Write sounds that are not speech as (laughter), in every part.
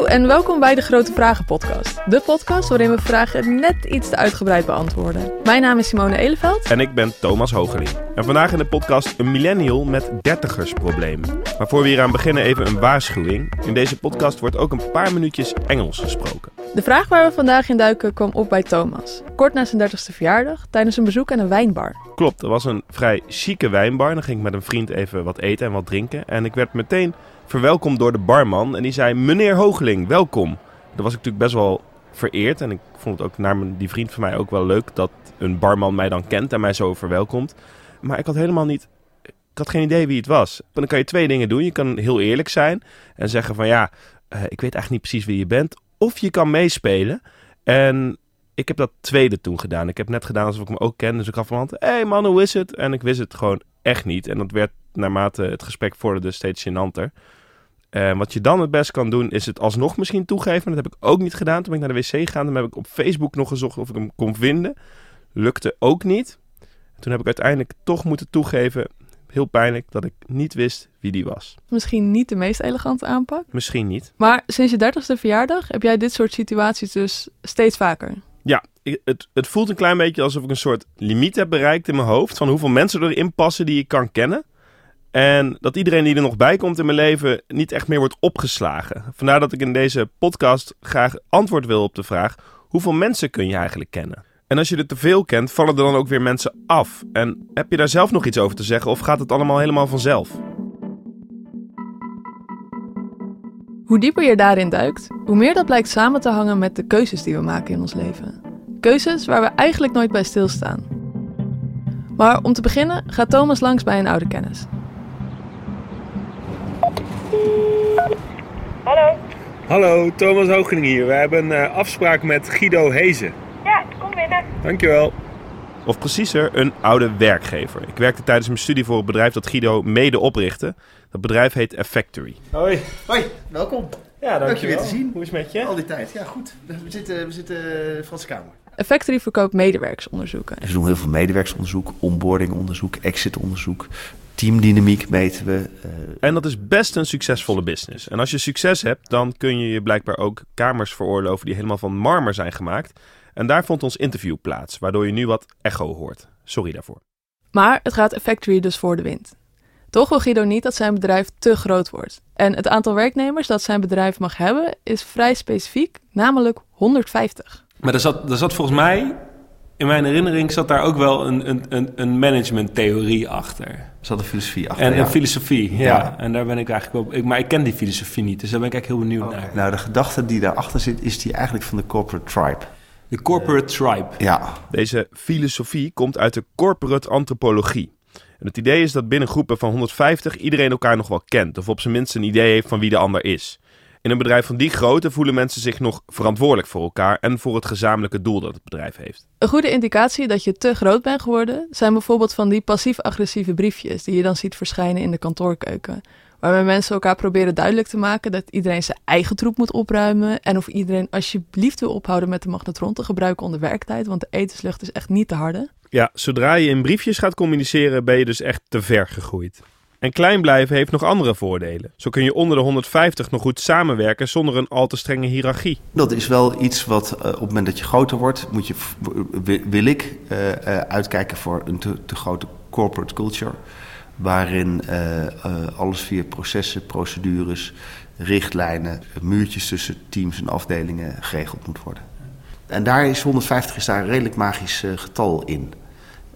Hallo en welkom bij de Grote Vragen Podcast. De podcast waarin we vragen net iets te uitgebreid beantwoorden. Mijn naam is Simone Eleveld. En ik ben Thomas Hogeling. En vandaag in de podcast een millennial met dertigersproblemen. Maar voor we hier aan beginnen even een waarschuwing. In deze podcast wordt ook een paar minuutjes Engels gesproken. De vraag waar we vandaag in duiken kwam op bij Thomas. Kort na zijn 30ste verjaardag tijdens een bezoek aan een wijnbar. Klopt, er was een vrij chique wijnbar. Dan ging ik met een vriend even wat eten en wat drinken. En ik werd meteen verwelkomd door de barman. En die zei, meneer Hogeling, welkom. Daar was ik natuurlijk best wel vereerd. En ik vond het ook naar mijn, die vriend van mij ook wel leuk dat een barman mij dan kent en mij zo verwelkomt. Maar ik had helemaal niet ik had geen idee wie het was. Dan kan je twee dingen doen. Je kan heel eerlijk zijn en zeggen van ja, uh, ik weet eigenlijk niet precies wie je bent. Of je kan meespelen. En ik heb dat tweede toen gedaan. Ik heb net gedaan alsof ik me ook ken. Dus ik gaf van hand, hé hey man, hoe is het? En ik wist het gewoon echt niet. En dat werd naarmate het gesprek vorderde steeds gênanter. Uh, wat je dan het best kan doen, is het alsnog misschien toegeven. Dat heb ik ook niet gedaan. Toen ben ik naar de wc gegaan. Dan heb ik op Facebook nog gezocht of ik hem kon vinden. Lukte ook niet. Toen heb ik uiteindelijk toch moeten toegeven, heel pijnlijk, dat ik niet wist wie die was. Misschien niet de meest elegante aanpak. Misschien niet. Maar sinds je dertigste verjaardag heb jij dit soort situaties dus steeds vaker. Ja, het, het voelt een klein beetje alsof ik een soort limiet heb bereikt in mijn hoofd. Van hoeveel mensen erin passen die ik kan kennen. En dat iedereen die er nog bij komt in mijn leven niet echt meer wordt opgeslagen. Vandaar dat ik in deze podcast graag antwoord wil op de vraag: hoeveel mensen kun je eigenlijk kennen? En als je er te veel kent, vallen er dan ook weer mensen af. En heb je daar zelf nog iets over te zeggen of gaat het allemaal helemaal vanzelf? Hoe dieper je daarin duikt, hoe meer dat blijkt samen te hangen met de keuzes die we maken in ons leven. Keuzes waar we eigenlijk nooit bij stilstaan. Maar om te beginnen gaat Thomas langs bij een oude kennis. Hallo. Hallo, Thomas Hogening hier. We hebben een uh, afspraak met Guido Hezen. Ja, kom binnen. Dankjewel. Of preciezer, een oude werkgever. Ik werkte tijdens mijn studie voor het bedrijf dat Guido mede oprichtte. Dat bedrijf heet Effectory. Hoi. Hoi, welkom. Ja, dankjewel. Leuk je weer te zien. Hoe is het met je? Al die tijd. Ja, goed. We zitten, we zitten Franse Kamer. Effectory verkoopt medewerksonderzoeken. Ze doen heel veel medewerksonderzoek, onboardingonderzoek, exitonderzoek, teamdynamiek meten we. Uh... En dat is best een succesvolle business. En als je succes hebt, dan kun je je blijkbaar ook kamers veroorloven die helemaal van marmer zijn gemaakt. En daar vond ons interview plaats, waardoor je nu wat echo hoort. Sorry daarvoor. Maar het gaat Effectory dus voor de wind. Toch wil Guido niet dat zijn bedrijf te groot wordt. En het aantal werknemers dat zijn bedrijf mag hebben is vrij specifiek, namelijk 150. Maar er zat, er zat volgens mij, in mijn herinnering, zat daar ook wel een, een, een, een managementtheorie achter. Er zat een filosofie achter. En ja. een filosofie, ja. ja. En daar ben ik eigenlijk wel. Ik, maar ik ken die filosofie niet, dus daar ben ik eigenlijk heel benieuwd naar. Nou, de gedachte die daarachter zit, is die eigenlijk van de corporate tribe. De corporate tribe. Ja. Deze filosofie komt uit de corporate antropologie. En het idee is dat binnen groepen van 150 iedereen elkaar nog wel kent, of op zijn minst een idee heeft van wie de ander is. In een bedrijf van die grootte voelen mensen zich nog verantwoordelijk voor elkaar en voor het gezamenlijke doel dat het bedrijf heeft. Een goede indicatie dat je te groot bent geworden zijn bijvoorbeeld van die passief-agressieve briefjes die je dan ziet verschijnen in de kantoorkeuken. Waarbij mensen elkaar proberen duidelijk te maken dat iedereen zijn eigen troep moet opruimen. En of iedereen alsjeblieft wil ophouden met de magnetron te gebruiken onder werktijd, want de etenslucht is echt niet te harde. Ja, zodra je in briefjes gaat communiceren ben je dus echt te ver gegroeid. En klein blijven heeft nog andere voordelen. Zo kun je onder de 150 nog goed samenwerken zonder een al te strenge hiërarchie. Dat is wel iets wat uh, op het moment dat je groter wordt, moet je, wil ik uh, uh, uitkijken voor een te, te, grote corporate culture. Waarin alles via processen, procedures, richtlijnen, muurtjes tussen teams en afdelingen geregeld moet worden. En daar is 150 is daar een redelijk magisch getal in.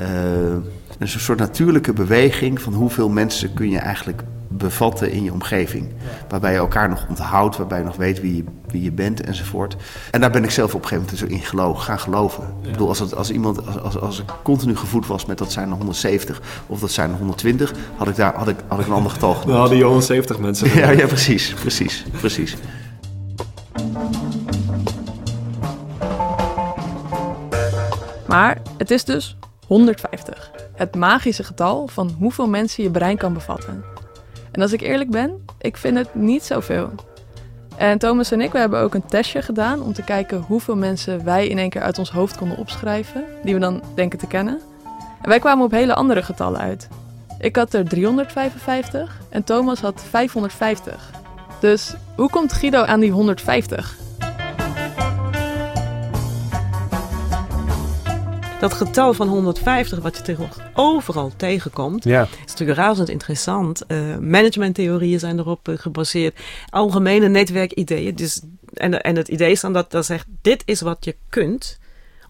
Uh, dus een soort natuurlijke beweging van hoeveel mensen kun je eigenlijk bevatten in je omgeving. Waarbij je elkaar nog onthoudt, waarbij je nog weet wie je, wie je bent enzovoort. En daar ben ik zelf op een gegeven moment in geloof, gaan geloven. Ja. Ik bedoel, als, het, als iemand, als, als, als ik continu gevoed was met dat zijn er 170 of dat zijn er 120, had ik, daar, had ik, had ik een ander getal genoemd. (laughs) Dan hadden je 170 mensen. Ja, ja, precies, precies, precies. Maar het is dus 150. Het magische getal van hoeveel mensen je brein kan bevatten. En als ik eerlijk ben, ik vind het niet zoveel. En Thomas en ik we hebben ook een testje gedaan om te kijken hoeveel mensen wij in één keer uit ons hoofd konden opschrijven, die we dan denken te kennen. En wij kwamen op hele andere getallen uit. Ik had er 355 en Thomas had 550. Dus hoe komt Guido aan die 150? Dat getal van 150, wat je tegenwoordig overal tegenkomt, Ja. is natuurlijk razend interessant. Eh, managementtheorieën zijn erop eh, gebaseerd. Algemene netwerkideeën. Dus, en, en het idee is dan dat dat zegt, dit is wat je kunt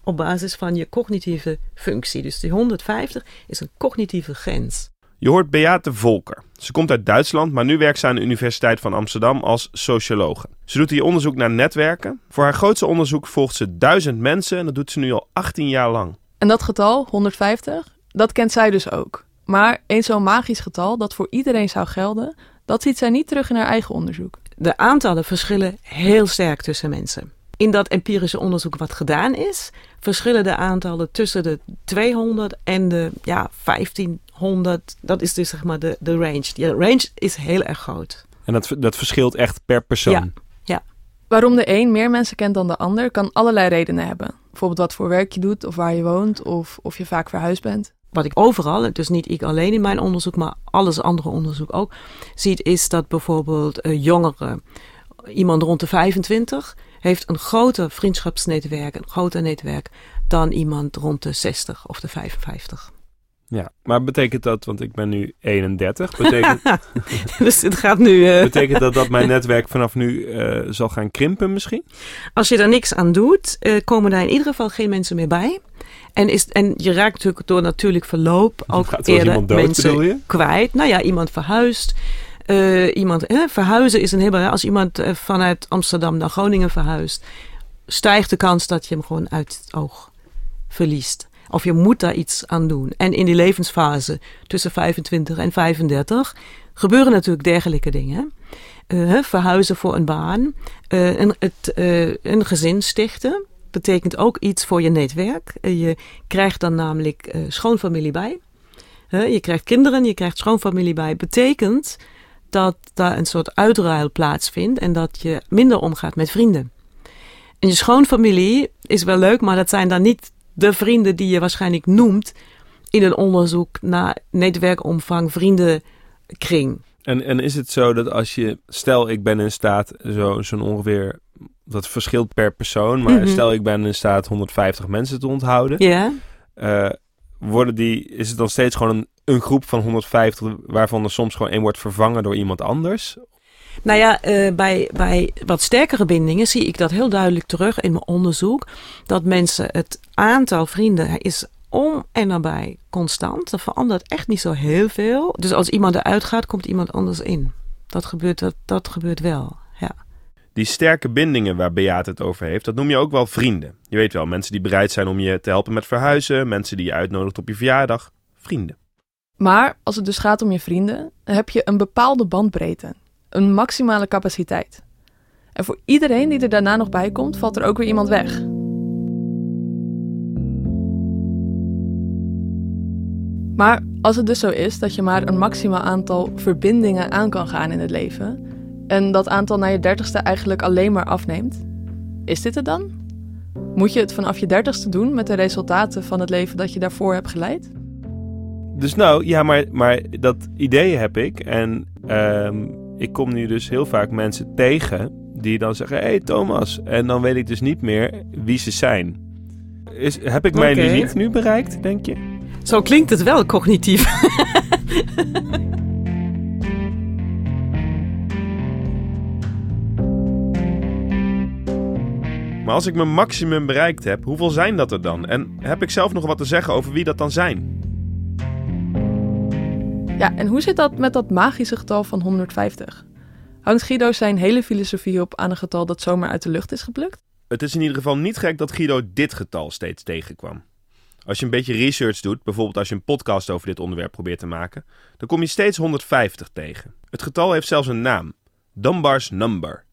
op basis van je cognitieve functie. Dus die 150 is een cognitieve grens. Je hoort Beate Volker. Ze komt uit Duitsland, maar nu werkt ze aan de Universiteit van Amsterdam als sociologe. Ze doet hier onderzoek naar netwerken. Voor haar grootste onderzoek volgt ze duizend mensen en dat doet ze nu al 18 jaar lang. En dat getal, 150, dat kent zij dus ook. Maar een zo'n magisch getal dat voor iedereen zou gelden, dat ziet zij niet terug in haar eigen onderzoek. De aantallen verschillen heel sterk tussen mensen. In dat empirische onderzoek wat gedaan is, verschillen de aantallen tussen de 200 en de ja, 1500. Dat is dus zeg maar de, de range. Die range is heel erg groot. En dat, dat verschilt echt per persoon. Ja. Waarom de een meer mensen kent dan de ander, kan allerlei redenen hebben. Bijvoorbeeld wat voor werk je doet, of waar je woont, of of je vaak verhuisd bent. Wat ik overal, dus niet ik alleen in mijn onderzoek, maar alles andere onderzoek ook, ziet, is dat bijvoorbeeld eh, jongeren, iemand rond de 25, heeft een groter vriendschapsnetwerk, een groter netwerk, dan iemand rond de 60 of de 55. Ja, maar betekent dat, want ik ben nu 31, betekent, (laughs) dus het gaat nu. eh, betekent dat dat mijn netwerk vanaf nu eh, zal gaan krimpen misschien? Als je daar niks aan doet, eh, komen daar in ieder geval geen mensen meer bij. En, is, en je raakt natuurlijk door natuurlijk verloop (laughs) ook Gaat er eerder iemand dood, mensen kwijt. Nou ja, iemand verhuist. Iemand, verhuizen is een heel belangrijk. Als iemand vanuit Amsterdam naar Groningen verhuist, stijgt de kans dat je hem gewoon uit het oog verliest. Of je moet daar iets aan doen. En in die levensfase tussen 25 en 35 gebeuren natuurlijk dergelijke dingen. Eh, verhuizen voor een baan, eh, een, het, eh, een gezin stichten betekent ook iets voor je netwerk. Je krijgt dan namelijk schoonfamilie bij. Je krijgt kinderen, je krijgt schoonfamilie bij. Betekent dat daar een soort uitruil plaatsvindt en dat je minder omgaat met vrienden. En je schoonfamilie is wel leuk, maar dat zijn dan niet de vrienden die je waarschijnlijk noemt in een onderzoek naar netwerkomvang, vriendenkring. En, en is het zo dat als je, stel ik ben in staat, zo, zo'n ongeveer, dat verschilt per persoon, maar Mhm. stel ik ben in staat 150 mensen te onthouden, Ja, eh, worden die, is het dan steeds gewoon een, een groep van 150 waarvan er soms gewoon één wordt vervangen door iemand anders? Nou ja, eh, bij, bij wat sterkere bindingen zie ik dat heel duidelijk terug in mijn onderzoek. Dat mensen het aantal vrienden is om en nabij constant. Dat verandert echt niet zo heel veel. Dus als iemand eruit gaat, komt iemand anders in. Dat gebeurt, dat, dat gebeurt wel. Ja. Die sterke bindingen waar Beate het over heeft, dat noem je ook wel vrienden. Je weet wel, mensen die bereid zijn om je te helpen met verhuizen, mensen die je uitnodigt op je verjaardag. Vrienden. Maar als het dus gaat om je vrienden, heb je een bepaalde bandbreedte, een maximale capaciteit. En voor iedereen die er daarna nog bij komt, valt er ook weer iemand weg. Maar als het dus zo is dat je maar een maximaal aantal verbindingen aan kan gaan in het leven, en dat aantal na je dertigste eigenlijk alleen maar afneemt, is dit het dan? Moet je het vanaf je dertigste doen met de resultaten van het leven dat je daarvoor hebt geleid? Dus nou, ja, maar, maar dat idee heb ik. En ehm, ik kom nu dus heel vaak mensen tegen die dan zeggen: Hé hey, Thomas. En dan weet ik dus niet meer wie ze zijn. Is, heb ik mijn Oké. limiet nu bereikt, denk je? Zo klinkt het wel cognitief. (laughs) Maar als ik mijn maximum bereikt heb, hoeveel zijn dat er dan? En heb ik zelf nog wat te zeggen over wie dat dan zijn? Ja, en hoe zit dat met dat magische getal van 150? Hangt Guido zijn hele filosofie op aan een getal dat zomaar uit de lucht is geplukt? Het is in ieder geval niet gek dat Guido dit getal steeds tegenkwam. Als je een beetje research doet, bijvoorbeeld als je een podcast over dit onderwerp probeert te maken, dan kom je steeds 150 tegen. Het getal heeft zelfs een naam: Dunbar's Number,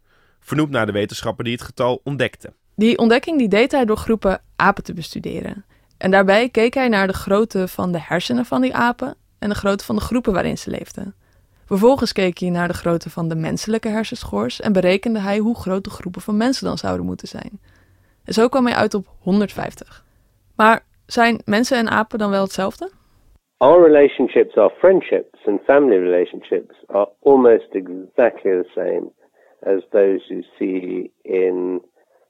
vernoemd naar de wetenschapper die het getal ontdekte. Die ontdekking die deed hij door groepen apen te bestuderen. En daarbij keek hij naar de grootte van de hersenen van die apen en de grootte van de groepen waarin ze leefden. Vervolgens keek hij naar de grootte van de menselijke hersenschors en berekende hij hoe groot de groepen van mensen dan zouden moeten zijn. En zo kwam hij uit op 150. Maar zijn mensen en apen dan wel hetzelfde? Our relationships, our friendships and family relationships are almost exactly the same as those you see in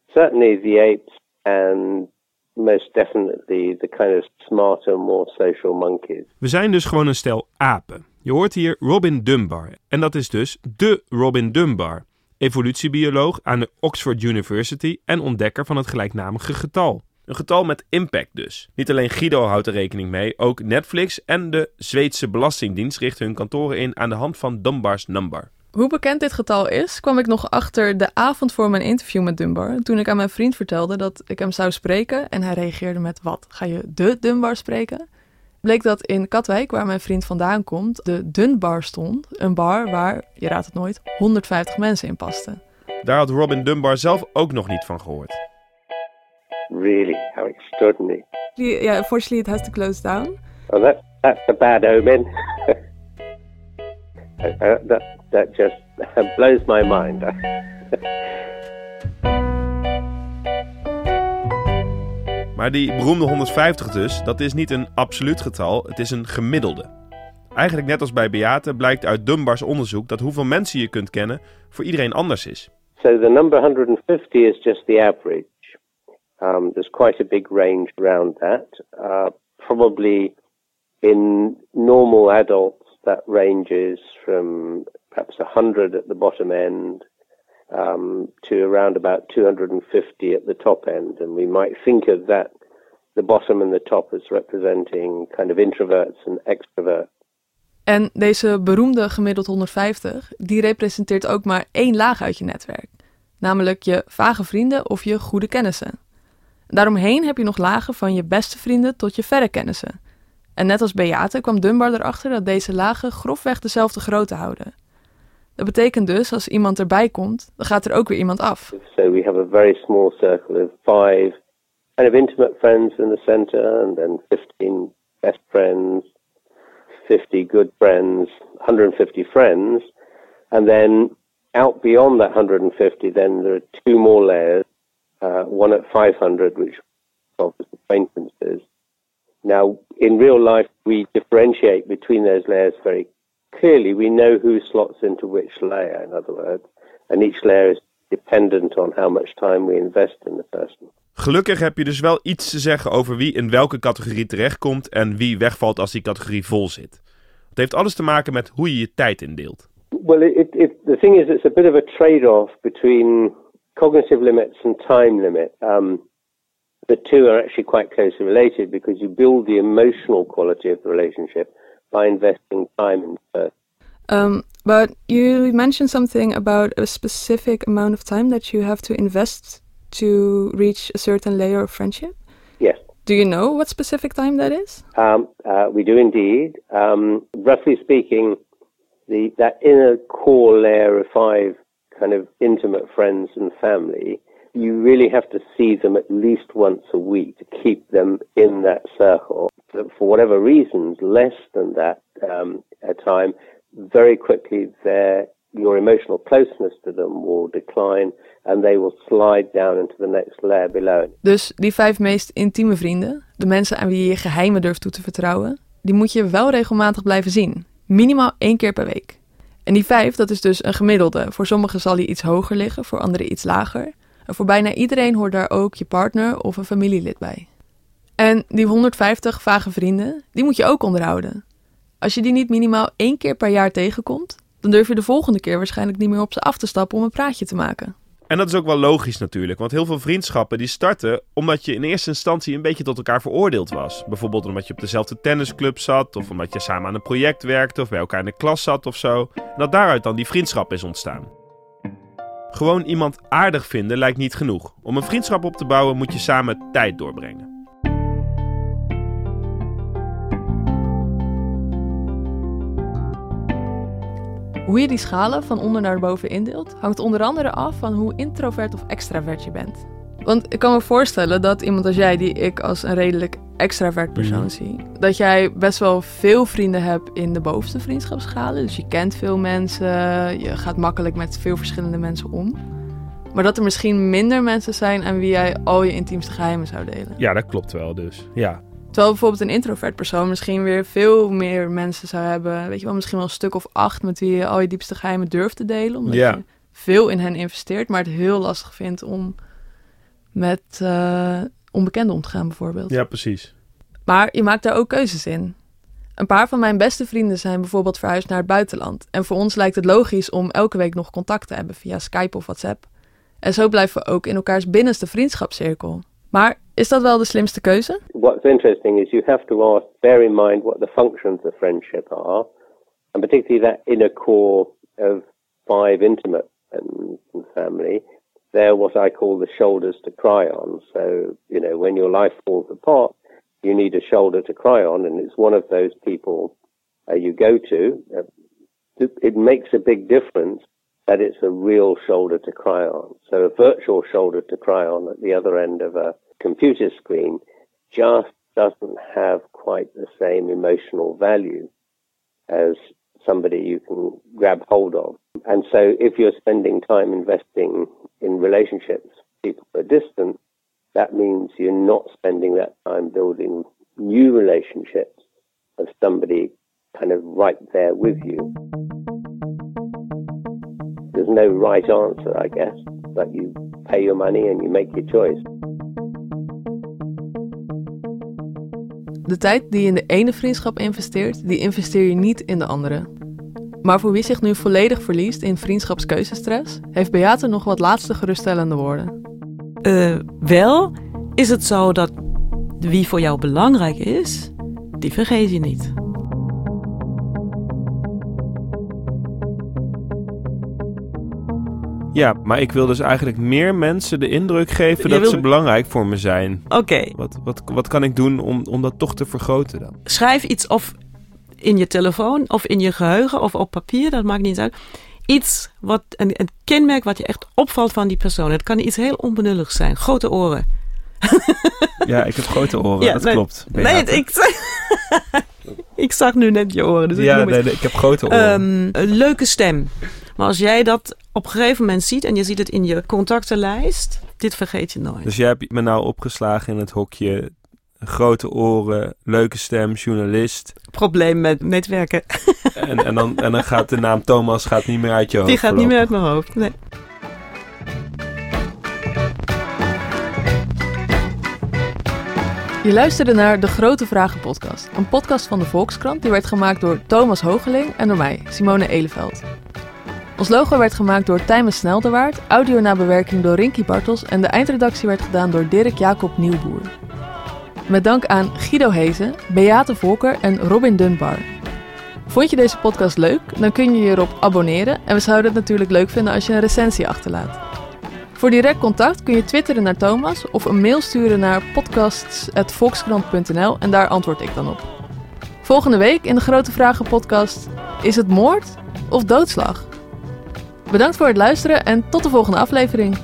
certainly the apes and most definitely the kind of smarter, more social monkeys. We zijn dus gewoon een stel apen. Je hoort hier Robin Dunbar. En dat is dus de Robin Dunbar, evolutiebioloog aan de Oxford University en ontdekker van het gelijknamige getal. Een getal met impact dus. Niet alleen Guido houdt er rekening mee, ook Netflix en de Zweedse Belastingdienst richten hun kantoren in aan de hand van Dunbar's number. Hoe bekend dit getal is, kwam ik nog achter de avond voor mijn interview met Dunbar. Toen ik aan mijn vriend vertelde dat ik hem zou spreken. En hij reageerde met: Wat? Ga je de Dunbar spreken? Bleek dat in Katwijk, waar mijn vriend vandaan komt, de Dunbar stond. Een bar waar, je raadt het nooit, 150 mensen in pasten. Daar had Robin Dunbar zelf ook nog niet van gehoord. Really, how extraordinary. Yeah, unfortunately it has to close down. Oh, that, that's a bad omen. (laughs) Uh, uh, that, that just (laughs) blows my mind. (laughs) Maar die beroemde 150 dus, dat is niet een absoluut getal, het is een gemiddelde. Eigenlijk net als bij Beate blijkt uit Dunbars onderzoek dat hoeveel mensen je kunt kennen voor iedereen anders is. So the number 150 is just the average. Um, there's quite a big range around that. Uh, probably in normal adults, that ranges from perhaps 100 at the bottom end um, to around about 250 at the top end. And we might think of that, the bottom and the top, as representing kind of introverts and extroverts. En deze beroemde gemiddeld 150, die representeert ook maar één laag uit je netwerk. Namelijk je vage vrienden of je goede kennissen. Daaromheen heb je nog lagen van je beste vrienden tot je verre kennissen. En net als Beate kwam Dunbar erachter dat deze lagen grofweg dezelfde grootte houden. Dat betekent dus, als iemand erbij komt, dan gaat er ook weer iemand af. So we have a very small circle of five kind of intimate friends in the center, and then 15 best friends, 50 good friends, 150 friends, and then out beyond that 150, then there are two more layers. Uh, one at 500, which offers acquaintances. Now, in real life, we differentiate between those layers very clearly. We know who slots into which layer, in other words, and each layer is dependent on how much time we invest in the person. Gelukkig heb je dus wel iets te zeggen over wie in welke categorie terechtkomt en wie wegvalt als die categorie vol zit. Het heeft alles te maken met hoe je je tijd indeelt. Well, it, it, the thing is, it's a bit of a trade-off between cognitive limits and time limit. Um, the two are actually quite closely related because you build the emotional quality of the relationship by investing time in first. Um, but you mentioned something about a specific amount of time that you have to invest to reach a certain layer of friendship. Yes. Do you know what specific time that is? Um, uh, we do indeed. Um, roughly speaking, the that inner core layer of five kind of intimate friends and family, you really have to see them at least once a week to keep them in that circle. For whatever less than that um, time, very quickly their your emotional closeness to them will decline and they will slide down into the next layer below. Dus die vijf meest intieme vrienden, de mensen aan wie je je geheimen durft toe te vertrouwen, die moet je wel regelmatig blijven zien. Minimaal één keer per week. En die vijf, dat is dus een gemiddelde. Voor sommigen zal die iets hoger liggen, voor anderen iets lager. En voor bijna iedereen hoort daar ook je partner of een familielid bij. En die 150 vage vrienden, die moet je ook onderhouden. Als je die niet minimaal één keer per jaar tegenkomt, dan durf je de volgende keer waarschijnlijk niet meer op ze af te stappen om een praatje te maken. En dat is ook wel logisch natuurlijk, want heel veel vriendschappen die starten omdat je in eerste instantie een beetje tot elkaar veroordeeld was. Bijvoorbeeld omdat je op dezelfde tennisclub zat, of omdat je samen aan een project werkte, of bij elkaar in de klas zat of zo. En dat daaruit dan die vriendschap is ontstaan. Gewoon iemand aardig vinden lijkt niet genoeg. Om een vriendschap op te bouwen moet je samen tijd doorbrengen. Hoe je die schalen van onder naar boven indeelt, hangt onder andere af van hoe introvert of extravert je bent. Want ik kan me voorstellen dat iemand als jij, die ik als een redelijk extravert persoon Mhm. zie, dat jij best wel veel vrienden hebt in de bovenste vriendschapsschalen. Dus je kent veel mensen, je gaat makkelijk met veel verschillende mensen om. Maar dat er misschien minder mensen zijn aan wie jij al je intiemste geheimen zou delen. Ja, dat klopt wel dus. Ja. Terwijl bijvoorbeeld een introvert persoon misschien weer veel meer mensen zou hebben. Weet je wel, misschien wel een stuk of acht met wie je al je diepste geheimen durft te delen. Omdat je veel in hen investeert, maar het heel lastig vindt om met uh, onbekenden om te gaan, bijvoorbeeld. Ja, precies. Maar je maakt daar ook keuzes in. Een paar van mijn beste vrienden zijn bijvoorbeeld verhuisd naar het buitenland. En voor ons lijkt het logisch om elke week nog contact te hebben via Skype of WhatsApp. En zo blijven we ook in elkaars binnenste vriendschapscirkel. Maar is dat wel de slimste keuze? What's interesting is you have to ask, bear in mind what the functions of friendship are. And particularly that inner core of five intimate and family. They're what I call the shoulders to cry on. So, you know, when your life falls apart, you need a shoulder to cry on, and it's one of those people uh, you go to. Uh, it makes a big difference that it's a real shoulder to cry on. So a virtual shoulder to cry on at the other end of a computer screen just doesn't have quite the same emotional value as somebody you can grab hold of. And so if you're spending time investing in relationships, people are distant, that means you're not spending that time building new relationships of somebody kind of right there with you. There's no right answer, I guess, but you pay your money and you make your choice. De tijd die je in de ene vriendschap investeert, die investeer je niet in de andere. Maar voor wie zich nu volledig verliest in vriendschapskeuzestress, heeft Beate nog wat laatste geruststellende woorden. Uh, wel is het zo dat wie voor jou belangrijk is, die vergeet je niet. Ja, maar ik wil dus eigenlijk meer mensen de indruk geven dat ze belangrijk voor me zijn. Oké. Wat, wat, wat kan ik doen om, om dat toch te vergroten dan? Schrijf iets of in je telefoon of in je geheugen of op papier, dat maakt niet uit. Iets wat een, een kenmerk wat je echt opvalt van die persoon. Het kan iets heel onbenulligs zijn. Grote oren. (laughs) ja, ik heb grote oren, dat klopt. Nee, ik, (laughs) ik zag nu net je oren. Dus ja, ik, nee, nee, ik heb grote oren. Um, een leuke stem. Maar als jij dat op een gegeven moment ziet en je ziet het in je contactenlijst, dit vergeet je nooit. Dus jij hebt me nou opgeslagen in het hokje grote oren, leuke stem, journalist. Probleem met netwerken. (laughs) En, en, dan, en dan gaat de naam Thomas gaat niet meer uit je hoofd. Die gaat niet meer uit mijn hoofd, nee. Je luisterde naar De Grote Vragen podcast. Een podcast van de Volkskrant die werd gemaakt door Thomas Hogeling en door mij, Simone Eleveld. Ons logo werd gemaakt door Tijmen Snelderwaard, audio na bewerking door Rinky Bartels en de eindredactie werd gedaan door Dirk Jacob Nieuwboer. Met dank aan Guido Hezen, Beate Volker en Robin Dunbar. Vond je deze podcast leuk? Dan kun je je erop abonneren en we zouden het natuurlijk leuk vinden als je een recensie achterlaat. Voor direct contact kun je twitteren naar Thomas of een mail sturen naar podcasts.volkskrant.nl en daar antwoord ik dan op. Volgende week in de Grote Vragen podcast: is het moord of doodslag? Bedankt voor het luisteren en tot de volgende aflevering.